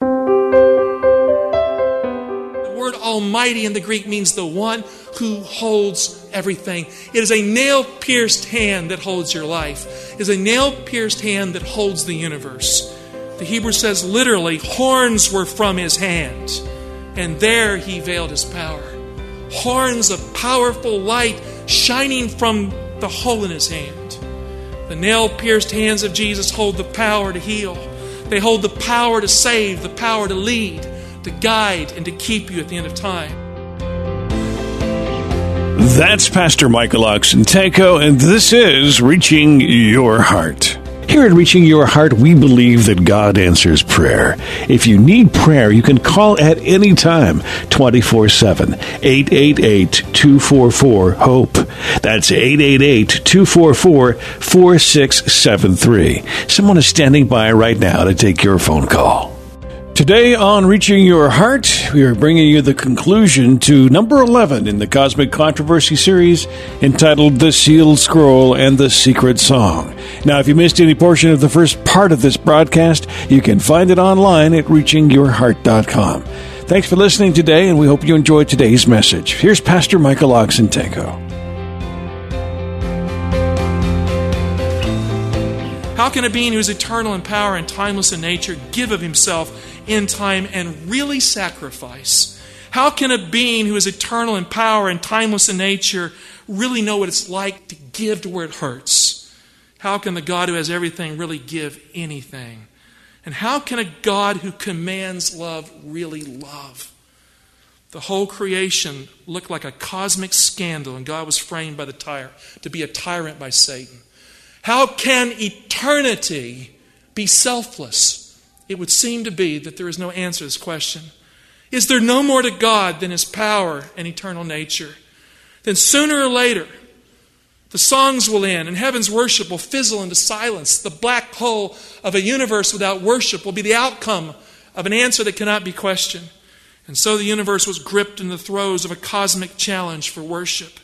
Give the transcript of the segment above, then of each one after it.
The word Almighty in the Greek means the one who holds everything. It is a nail pierced hand that holds your life, it is a nail pierced hand that holds the universe. The Hebrew says literally, horns were from his hand, and there he veiled his power. Horns of powerful light shining from the hole in his hand. The nail pierced hands of Jesus hold the power to heal. They hold the power to save, the power to lead, to guide, and to keep you at the end of time. That's Pastor Michael Oxentenko, and this is Reaching Your Heart. Here at Reaching Your Heart, we believe that God answers prayer. If you need prayer, you can call at any time, 24 7, 888 244 HOPE. That's 888 244 4673. Someone is standing by right now to take your phone call. Today on Reaching Your Heart, we are bringing you the conclusion to number 11 in the Cosmic Controversy series entitled The Sealed Scroll and the Secret Song. Now, if you missed any portion of the first part of this broadcast, you can find it online at reachingyourheart.com. Thanks for listening today, and we hope you enjoyed today's message. Here's Pastor Michael Oxentenko. How can a being who is eternal in power and timeless in nature give of himself in time and really sacrifice? How can a being who is eternal in power and timeless in nature really know what it's like to give to where it hurts? How can the God who has everything really give anything? And how can a God who commands love really love? The whole creation looked like a cosmic scandal, and God was framed by the tyrant to be a tyrant by Satan. How can eternity be selfless? It would seem to be that there is no answer to this question. Is there no more to God than His power and eternal nature? Then sooner or later, the songs will end and heaven's worship will fizzle into silence. The black hole of a universe without worship will be the outcome of an answer that cannot be questioned. And so the universe was gripped in the throes of a cosmic challenge for worship.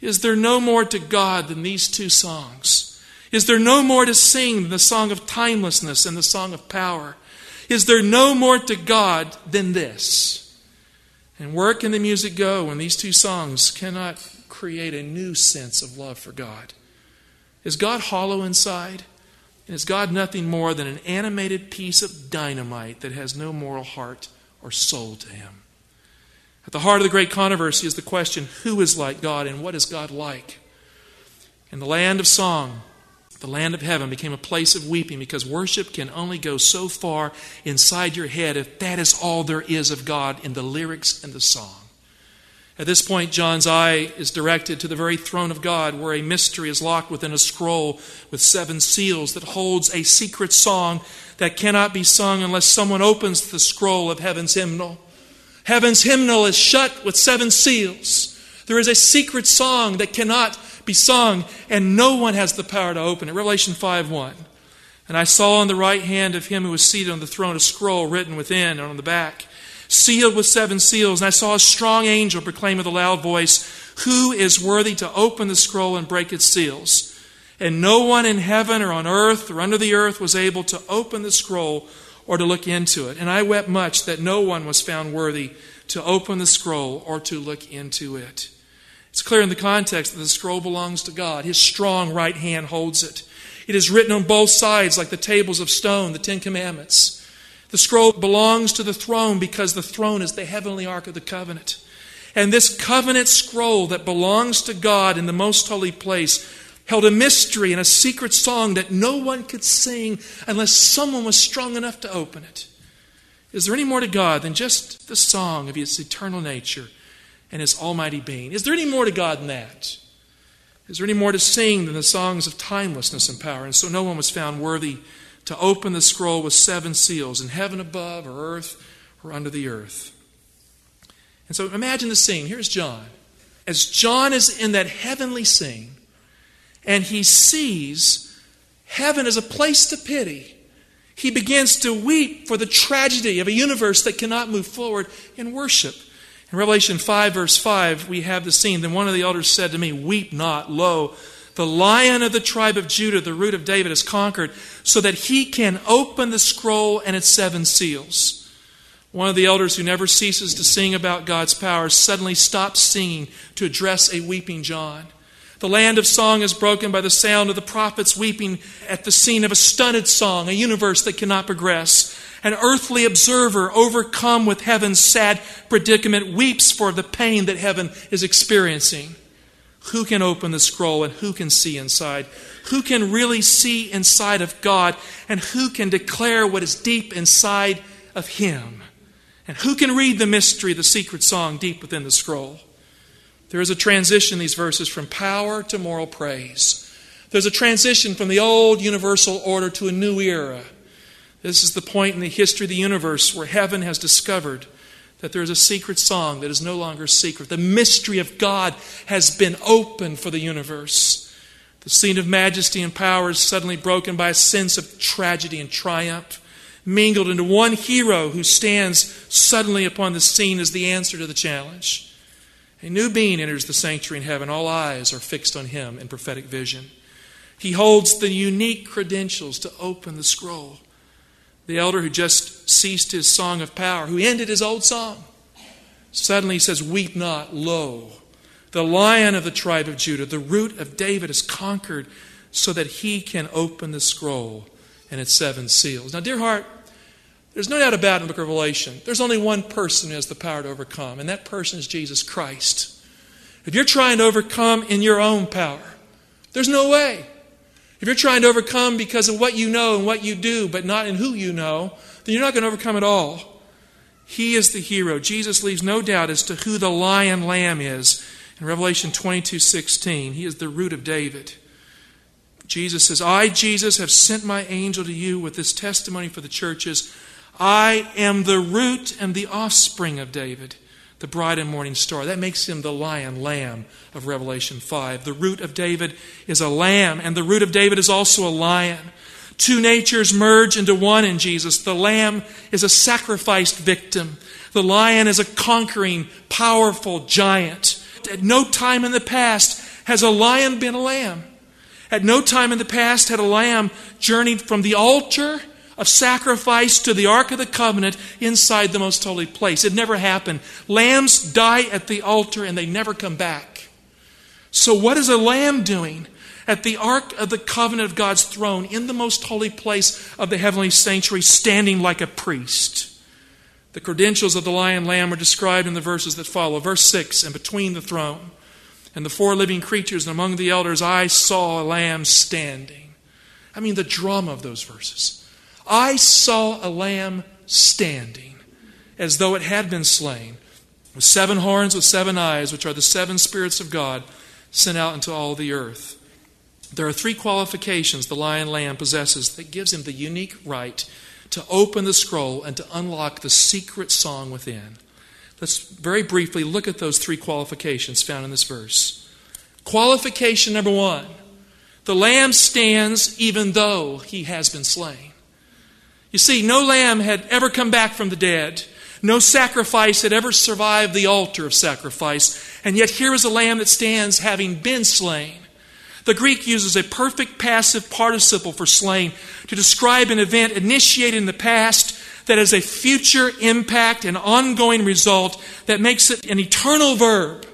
Is there no more to God than these two songs? Is there no more to sing than the song of timelessness and the song of power? Is there no more to God than this? And where can the music go when these two songs cannot create a new sense of love for God? Is God hollow inside? And is God nothing more than an animated piece of dynamite that has no moral heart or soul to him? At the heart of the great controversy is the question who is like God and what is God like? In the land of song, the land of heaven became a place of weeping because worship can only go so far inside your head if that is all there is of God in the lyrics and the song. At this point, John's eye is directed to the very throne of God, where a mystery is locked within a scroll with seven seals that holds a secret song that cannot be sung unless someone opens the scroll of heaven's hymnal. Heaven's hymnal is shut with seven seals. There is a secret song that cannot be sung, and no one has the power to open it. Revelation 5 1. And I saw on the right hand of him who was seated on the throne a scroll written within and on the back, sealed with seven seals. And I saw a strong angel proclaim with a loud voice, Who is worthy to open the scroll and break its seals? And no one in heaven or on earth or under the earth was able to open the scroll or to look into it. And I wept much that no one was found worthy to open the scroll or to look into it. Clear in the context that the scroll belongs to God. His strong right hand holds it. It is written on both sides like the tables of stone, the Ten Commandments. The scroll belongs to the throne because the throne is the heavenly ark of the covenant. And this covenant scroll that belongs to God in the most holy place held a mystery and a secret song that no one could sing unless someone was strong enough to open it. Is there any more to God than just the song of His eternal nature and his almighty being. Is there any more to God than that? Is there any more to sing than the songs of timelessness and power? And so no one was found worthy to open the scroll with seven seals in heaven above or earth or under the earth. And so imagine the scene. Here's John. As John is in that heavenly scene, and he sees heaven as a place to pity, he begins to weep for the tragedy of a universe that cannot move forward in worship. In Revelation 5, verse 5, we have the scene. Then one of the elders said to me, Weep not, lo, the lion of the tribe of Judah, the root of David, has conquered, so that he can open the scroll and its seven seals. One of the elders who never ceases to sing about God's power suddenly stops singing to address a weeping John. The land of song is broken by the sound of the prophets weeping at the scene of a stunted song, a universe that cannot progress. An earthly observer, overcome with heaven's sad predicament, weeps for the pain that heaven is experiencing. Who can open the scroll and who can see inside? Who can really see inside of God and who can declare what is deep inside of Him? And who can read the mystery, the secret song deep within the scroll? There is a transition in these verses from power to moral praise. There's a transition from the old universal order to a new era. This is the point in the history of the universe where heaven has discovered that there is a secret song that is no longer secret. The mystery of God has been opened for the universe. The scene of majesty and power is suddenly broken by a sense of tragedy and triumph, mingled into one hero who stands suddenly upon the scene as the answer to the challenge. A new being enters the sanctuary in heaven. All eyes are fixed on him in prophetic vision. He holds the unique credentials to open the scroll. The elder who just ceased his song of power, who ended his old song, suddenly says, Weep not, lo, the lion of the tribe of Judah, the root of David, is conquered so that he can open the scroll and its seven seals. Now, dear heart, there's no doubt about it in the book of Revelation. There's only one person who has the power to overcome, and that person is Jesus Christ. If you're trying to overcome in your own power, there's no way. If you're trying to overcome because of what you know and what you do, but not in who you know, then you're not going to overcome at all. He is the hero. Jesus leaves no doubt as to who the lion lamb is. In Revelation 22 16, he is the root of David. Jesus says, I, Jesus, have sent my angel to you with this testimony for the churches. I am the root and the offspring of David, the bright and morning star. That makes him the lion lamb of Revelation 5. The root of David is a lamb, and the root of David is also a lion. Two natures merge into one in Jesus. The lamb is a sacrificed victim. The lion is a conquering, powerful giant. At no time in the past has a lion been a lamb. At no time in the past had a lamb journeyed from the altar of sacrifice to the Ark of the Covenant inside the most holy place. It never happened. Lambs die at the altar and they never come back. So, what is a lamb doing at the Ark of the Covenant of God's throne in the most holy place of the heavenly sanctuary, standing like a priest? The credentials of the lion lamb are described in the verses that follow. Verse 6 And between the throne and the four living creatures and among the elders, I saw a lamb standing. I mean, the drama of those verses. I saw a lamb standing as though it had been slain, with seven horns, with seven eyes, which are the seven spirits of God sent out into all the earth. There are three qualifications the lion lamb possesses that gives him the unique right to open the scroll and to unlock the secret song within. Let's very briefly look at those three qualifications found in this verse. Qualification number one the lamb stands even though he has been slain. You see, no lamb had ever come back from the dead. No sacrifice had ever survived the altar of sacrifice. And yet here is a lamb that stands having been slain. The Greek uses a perfect passive participle for slain to describe an event initiated in the past that has a future impact and ongoing result that makes it an eternal verb.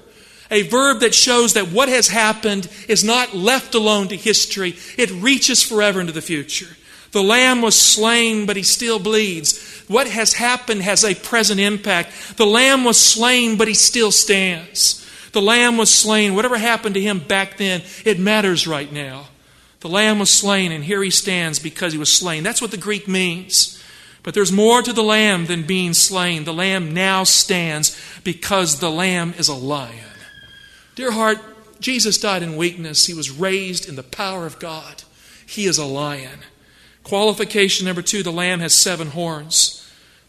A verb that shows that what has happened is not left alone to history, it reaches forever into the future. The lamb was slain, but he still bleeds. What has happened has a present impact. The lamb was slain, but he still stands. The lamb was slain. Whatever happened to him back then, it matters right now. The lamb was slain, and here he stands because he was slain. That's what the Greek means. But there's more to the lamb than being slain. The lamb now stands because the lamb is a lion. Dear heart, Jesus died in weakness. He was raised in the power of God. He is a lion. Qualification number two the lamb has seven horns.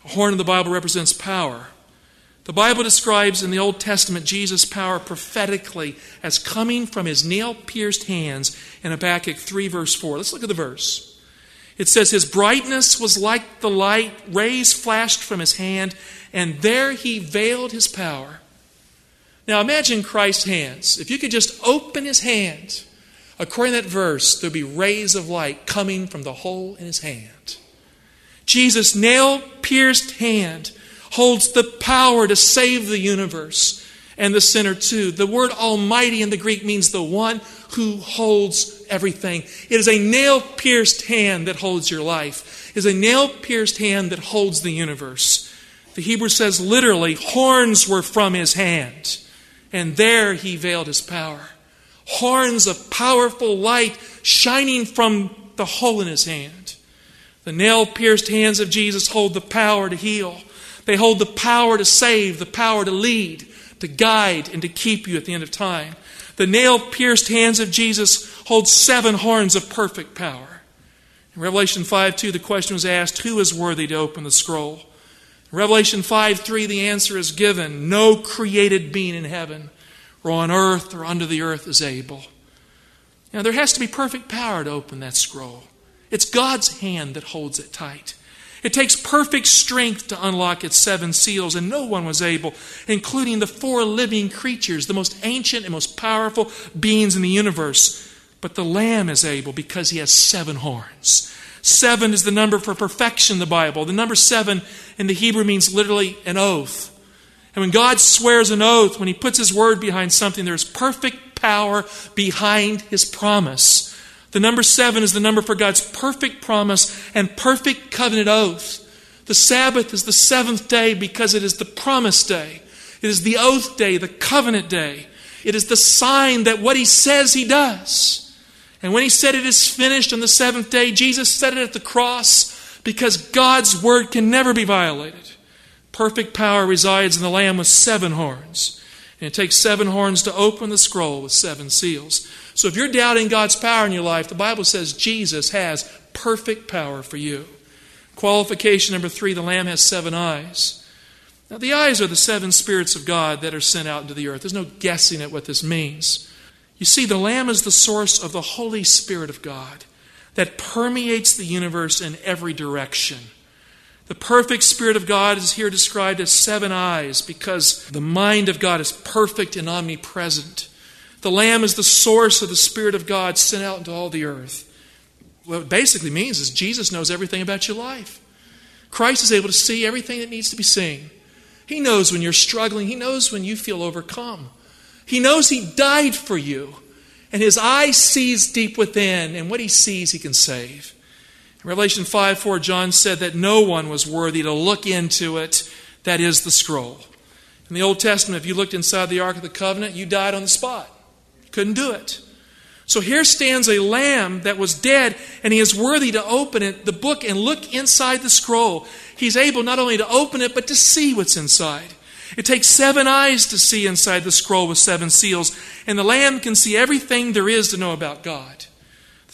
A horn in the Bible represents power. The Bible describes in the Old Testament Jesus' power prophetically as coming from his nail pierced hands in Habakkuk 3, verse 4. Let's look at the verse. It says, His brightness was like the light, rays flashed from his hand, and there he veiled his power. Now imagine Christ's hands. If you could just open his hand, according to that verse, there'd be rays of light coming from the hole in his hand. Jesus' nail pierced hand holds the power to save the universe and the sinner too. The word Almighty in the Greek means the one who holds everything. It is a nail pierced hand that holds your life, it is a nail pierced hand that holds the universe. The Hebrew says literally, horns were from his hand, and there he veiled his power. Horns of powerful light shining from the hole in his hand. The nail pierced hands of Jesus hold the power to heal. They hold the power to save, the power to lead, to guide, and to keep you at the end of time. The nail pierced hands of Jesus hold seven horns of perfect power. In Revelation 5 2, the question was asked, Who is worthy to open the scroll? Revelation 5 3, the answer is given No created being in heaven or on earth or under the earth is able. Now, there has to be perfect power to open that scroll. It's God's hand that holds it tight. It takes perfect strength to unlock its seven seals, and no one was able, including the four living creatures, the most ancient and most powerful beings in the universe. But the Lamb is able because he has seven horns. Seven is the number for perfection in the Bible. The number seven in the Hebrew means literally an oath. And when God swears an oath, when he puts his word behind something, there's perfect power behind his promise. The number seven is the number for God's perfect promise and perfect covenant oath. The Sabbath is the seventh day because it is the promise day. It is the oath day, the covenant day. It is the sign that what he says he does. And when he said it is finished on the seventh day, Jesus said it at the cross because God's word can never be violated. Perfect power resides in the Lamb with seven horns. And it takes seven horns to open the scroll with seven seals. So if you're doubting God's power in your life, the Bible says Jesus has perfect power for you. Qualification number three the Lamb has seven eyes. Now, the eyes are the seven spirits of God that are sent out into the earth. There's no guessing at what this means. You see, the Lamb is the source of the Holy Spirit of God that permeates the universe in every direction. The perfect Spirit of God is here described as seven eyes because the mind of God is perfect and omnipresent. The Lamb is the source of the Spirit of God sent out into all the earth. What it basically means is Jesus knows everything about your life. Christ is able to see everything that needs to be seen. He knows when you're struggling, He knows when you feel overcome. He knows He died for you, and His eye sees deep within, and what He sees, He can save. In Revelation 5 4, John said that no one was worthy to look into it, that is, the scroll. In the Old Testament, if you looked inside the Ark of the Covenant, you died on the spot. Couldn't do it. So here stands a lamb that was dead, and he is worthy to open it, the book, and look inside the scroll. He's able not only to open it, but to see what's inside. It takes seven eyes to see inside the scroll with seven seals, and the lamb can see everything there is to know about God.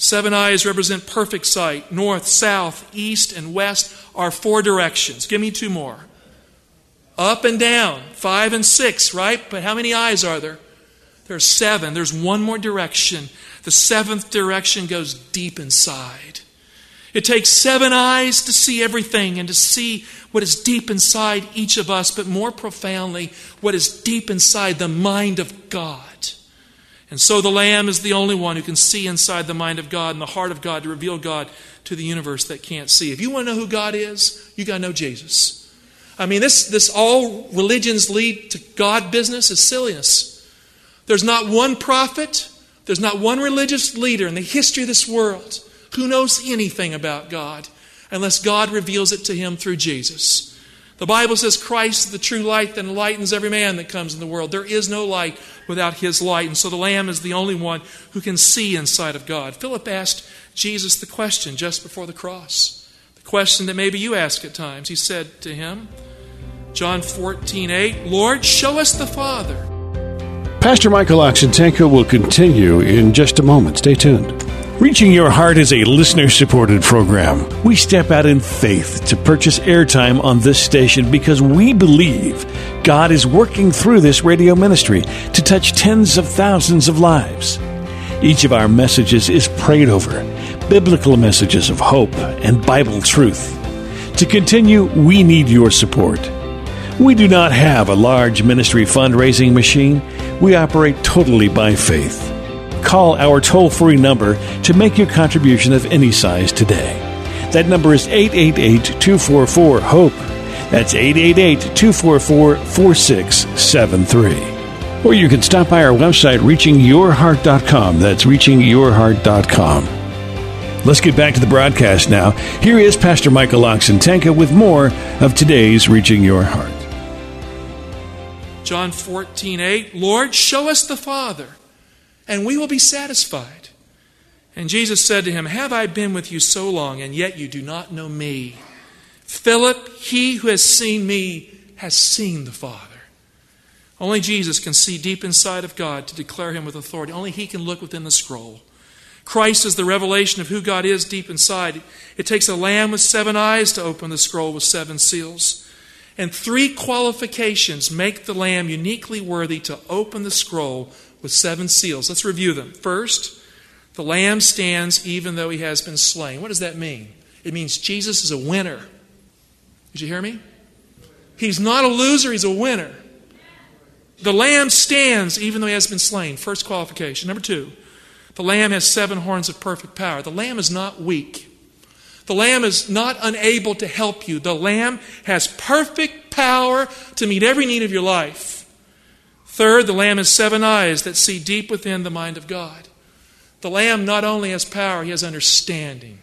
Seven eyes represent perfect sight. North, south, east, and west are four directions. Give me two more. Up and down, five and six, right? But how many eyes are there? There's seven. There's one more direction. The seventh direction goes deep inside. It takes seven eyes to see everything and to see what is deep inside each of us, but more profoundly, what is deep inside the mind of God. And so the Lamb is the only one who can see inside the mind of God and the heart of God to reveal God to the universe that can't see. If you want to know who God is, you got to know Jesus. I mean, this, this all religions lead to God business is silliness. There's not one prophet, there's not one religious leader in the history of this world who knows anything about God unless God reveals it to him through Jesus. The Bible says Christ is the true light that enlightens every man that comes in the world. There is no light without his light. And so the Lamb is the only one who can see inside of God. Philip asked Jesus the question just before the cross. The question that maybe you ask at times. He said to him, John 14, 8, Lord, show us the Father. Pastor Michael Oxentenko will continue in just a moment. Stay tuned. Reaching Your Heart is a listener supported program. We step out in faith to purchase airtime on this station because we believe God is working through this radio ministry to touch tens of thousands of lives. Each of our messages is prayed over, biblical messages of hope and Bible truth. To continue, we need your support. We do not have a large ministry fundraising machine. We operate totally by faith. Call our toll free number to make your contribution of any size today. That number is 888 244 HOPE. That's 888 244 4673. Or you can stop by our website, reachingyourheart.com. That's reachingyourheart.com. Let's get back to the broadcast now. Here is Pastor Michael Oxentenko with more of today's Reaching Your Heart. John 14, 8. Lord, show us the Father and we will be satisfied. And Jesus said to him, Have I been with you so long, and yet you do not know me? Philip, he who has seen me has seen the Father. Only Jesus can see deep inside of God to declare him with authority. Only he can look within the scroll. Christ is the revelation of who God is deep inside. It takes a lamb with seven eyes to open the scroll with seven seals. And three qualifications make the lamb uniquely worthy to open the scroll with seven seals. Let's review them. First, the lamb stands even though he has been slain. What does that mean? It means Jesus is a winner. Did you hear me? He's not a loser, he's a winner. The lamb stands even though he has been slain. First qualification. Number two, the lamb has seven horns of perfect power. The lamb is not weak. The lamb is not unable to help you. The lamb has perfect power to meet every need of your life. Third, the Lamb has seven eyes that see deep within the mind of God. The Lamb not only has power, he has understanding,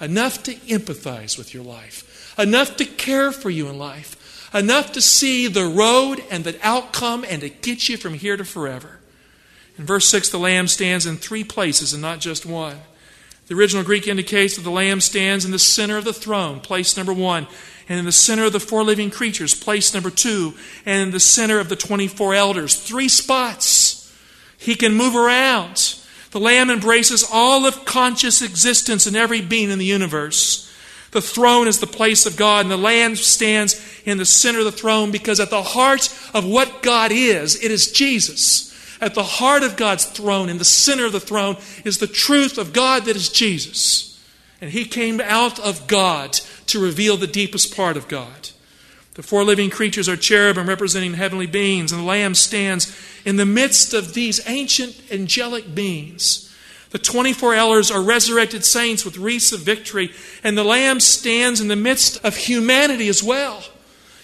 enough to empathize with your life, enough to care for you in life, enough to see the road and the outcome and to get you from here to forever. In verse 6, the Lamb stands in three places and not just one. The original Greek indicates that the Lamb stands in the center of the throne, place number one and in the center of the four living creatures, place number two, and in the center of the 24 elders. Three spots. He can move around. The Lamb embraces all of conscious existence and every being in the universe. The throne is the place of God, and the Lamb stands in the center of the throne because at the heart of what God is, it is Jesus. At the heart of God's throne, in the center of the throne, is the truth of God that is Jesus. And He came out of God to reveal the deepest part of God. The four living creatures are cherubim representing heavenly beings, and the Lamb stands in the midst of these ancient angelic beings. The 24 elders are resurrected saints with wreaths of victory, and the Lamb stands in the midst of humanity as well.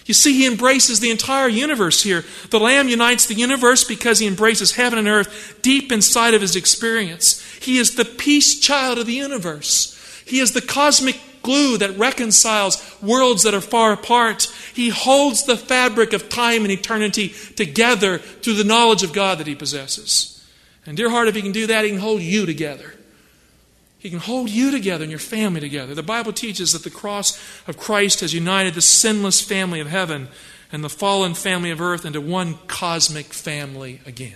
You see, he embraces the entire universe here. The Lamb unites the universe because he embraces heaven and earth deep inside of his experience. He is the peace child of the universe. He is the cosmic glue that reconciles worlds that are far apart. He holds the fabric of time and eternity together through the knowledge of God that he possesses. And, dear heart, if he can do that, he can hold you together. He can hold you together and your family together. The Bible teaches that the cross of Christ has united the sinless family of heaven and the fallen family of earth into one cosmic family again.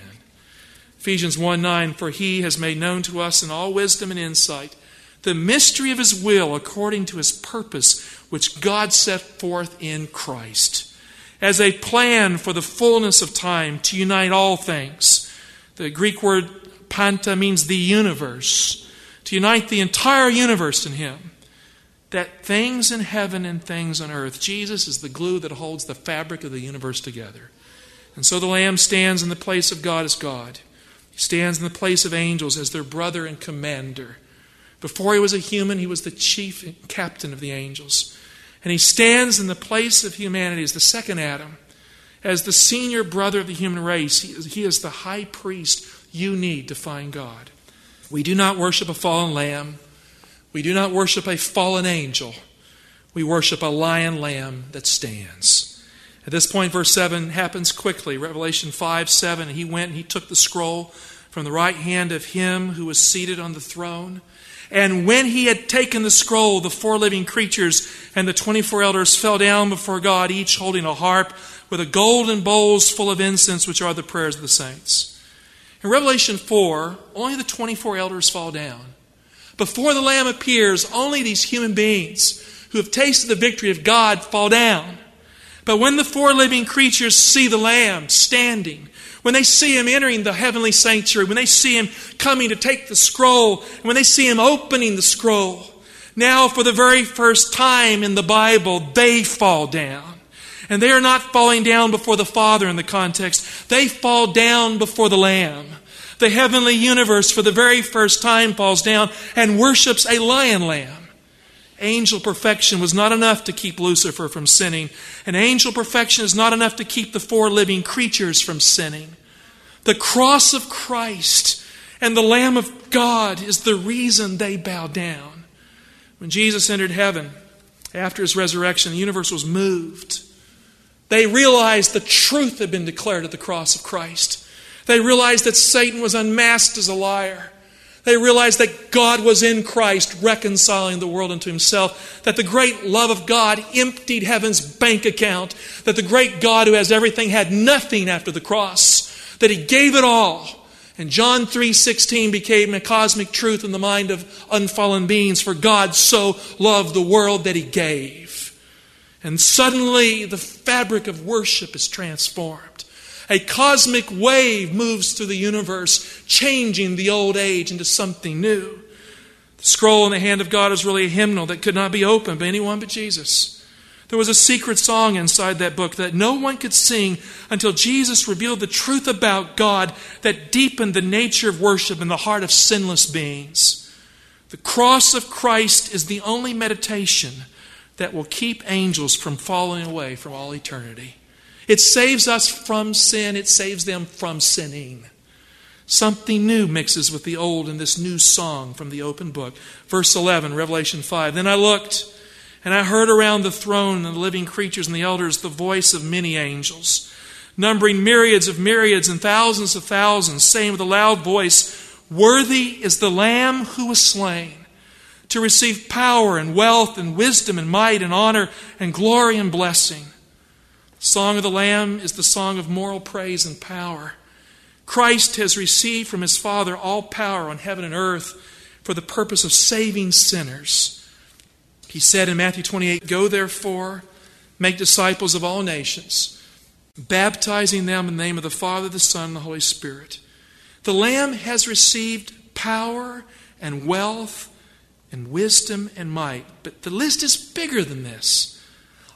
Ephesians 1 9, for he has made known to us in all wisdom and insight the mystery of his will according to his purpose, which God set forth in Christ, as a plan for the fullness of time to unite all things. The Greek word panta means the universe, to unite the entire universe in him. That things in heaven and things on earth, Jesus is the glue that holds the fabric of the universe together. And so the Lamb stands in the place of God as God. He stands in the place of angels as their brother and commander. Before he was a human, he was the chief captain of the angels. And he stands in the place of humanity as the second Adam, as the senior brother of the human race. He, he is the high priest you need to find God. We do not worship a fallen lamb. We do not worship a fallen angel. We worship a lion lamb that stands. At this point, verse 7 happens quickly. Revelation 5 7. He went and he took the scroll from the right hand of him who was seated on the throne. And when he had taken the scroll, the four living creatures and the 24 elders fell down before God, each holding a harp with a golden bowls full of incense, which are the prayers of the saints. In Revelation 4, only the 24 elders fall down. Before the Lamb appears, only these human beings who have tasted the victory of God fall down. But when the four living creatures see the Lamb standing, when they see him entering the heavenly sanctuary, when they see him coming to take the scroll, when they see him opening the scroll, now for the very first time in the Bible, they fall down. And they are not falling down before the Father in the context, they fall down before the Lamb. The heavenly universe, for the very first time, falls down and worships a lion lamb. Angel perfection was not enough to keep Lucifer from sinning, and angel perfection is not enough to keep the four living creatures from sinning. The cross of Christ and the Lamb of God is the reason they bow down. When Jesus entered heaven after his resurrection, the universe was moved. They realized the truth had been declared at the cross of Christ. They realized that Satan was unmasked as a liar. They realized that God was in Christ reconciling the world unto himself, that the great love of God emptied heaven's bank account, that the great God who has everything had nothing after the cross, that he gave it all. And John 3:16 became a cosmic truth in the mind of unfallen beings for God so loved the world that he gave. And suddenly the fabric of worship is transformed. A cosmic wave moves through the universe, changing the old age into something new. The scroll in the hand of God is really a hymnal that could not be opened by anyone but Jesus. There was a secret song inside that book that no one could sing until Jesus revealed the truth about God that deepened the nature of worship in the heart of sinless beings. The cross of Christ is the only meditation that will keep angels from falling away from all eternity. It saves us from sin, it saves them from sinning. Something new mixes with the old in this new song from the open book. Verse 11, Revelation 5. Then I looked, and I heard around the throne and the living creatures and the elders the voice of many angels, numbering myriads of myriads and thousands of thousands, saying with a loud voice, Worthy is the Lamb who was slain to receive power and wealth and wisdom and might and honor and glory and blessing. Song of the Lamb is the song of moral praise and power. Christ has received from his Father all power on heaven and earth for the purpose of saving sinners. He said in Matthew 28 Go therefore, make disciples of all nations, baptizing them in the name of the Father, the Son, and the Holy Spirit. The Lamb has received power and wealth and wisdom and might, but the list is bigger than this.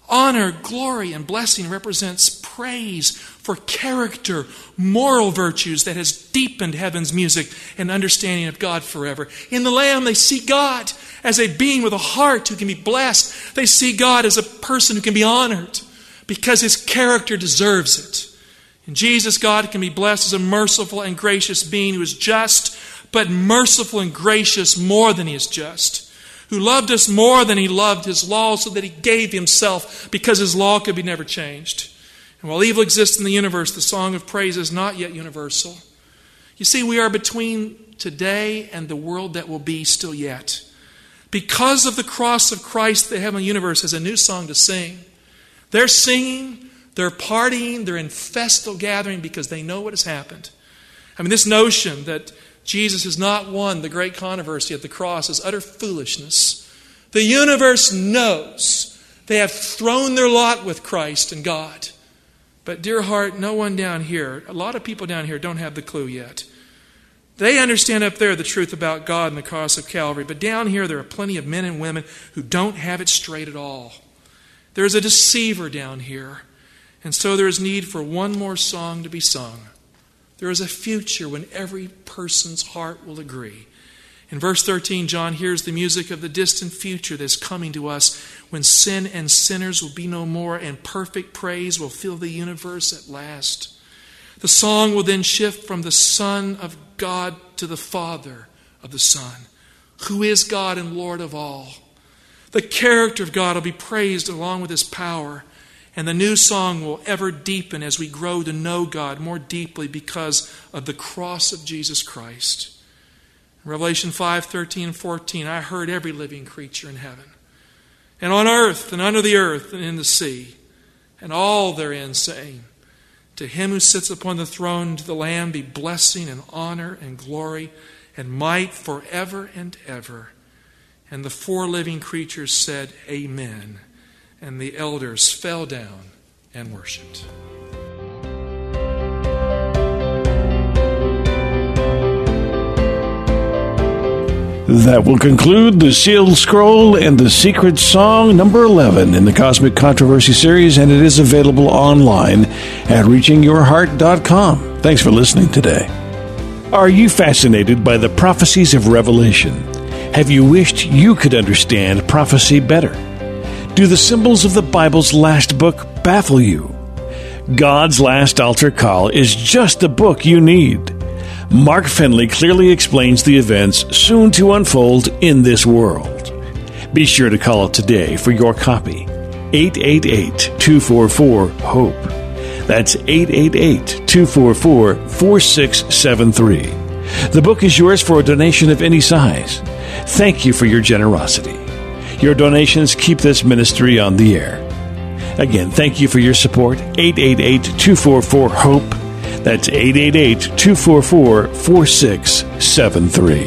Honor, glory, and blessing represents praise for character, moral virtues that has deepened heaven's music and understanding of God forever. In the Lamb, they see God as a being with a heart who can be blessed. They see God as a person who can be honored because his character deserves it. In Jesus, God can be blessed as a merciful and gracious being who is just, but merciful and gracious more than he is just who loved us more than he loved his law, so that he gave himself because his law could be never changed. And while evil exists in the universe, the song of praise is not yet universal. You see, we are between today and the world that will be still yet. Because of the cross of Christ, the heavenly universe has a new song to sing. They're singing, they're partying, they're in festal gathering because they know what has happened. I mean, this notion that Jesus has not won the great controversy at the cross is utter foolishness. The universe knows they have thrown their lot with Christ and God. But, dear heart, no one down here, a lot of people down here don't have the clue yet. They understand up there the truth about God and the cross of Calvary, but down here there are plenty of men and women who don't have it straight at all. There's a deceiver down here, and so there is need for one more song to be sung. There is a future when every person's heart will agree. In verse 13, John hears the music of the distant future that's coming to us when sin and sinners will be no more and perfect praise will fill the universe at last. The song will then shift from the Son of God to the Father of the Son, who is God and Lord of all. The character of God will be praised along with his power. And the new song will ever deepen as we grow to know God more deeply because of the cross of Jesus Christ. Revelation 5 13 and 14, I heard every living creature in heaven, and on earth, and under the earth, and in the sea, and all therein saying, To him who sits upon the throne, to the Lamb, be blessing and honor and glory and might forever and ever. And the four living creatures said, Amen. And the elders fell down and worshiped. That will conclude the Sealed Scroll and the Secret Song number 11 in the Cosmic Controversy series, and it is available online at reachingyourheart.com. Thanks for listening today. Are you fascinated by the prophecies of Revelation? Have you wished you could understand prophecy better? Do the symbols of the Bible's last book baffle you? God's Last Altar Call is just the book you need. Mark Finley clearly explains the events soon to unfold in this world. Be sure to call today for your copy. 888 244 HOPE. That's 888 244 4673. The book is yours for a donation of any size. Thank you for your generosity. Your donations keep this ministry on the air. Again, thank you for your support. 888 244 HOPE. That's 888 244 4673.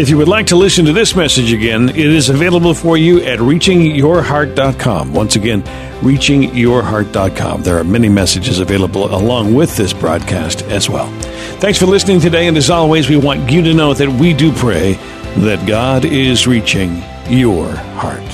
If you would like to listen to this message again, it is available for you at reachingyourheart.com. Once again, reachingyourheart.com. There are many messages available along with this broadcast as well. Thanks for listening today, and as always, we want you to know that we do pray that God is reaching your heart.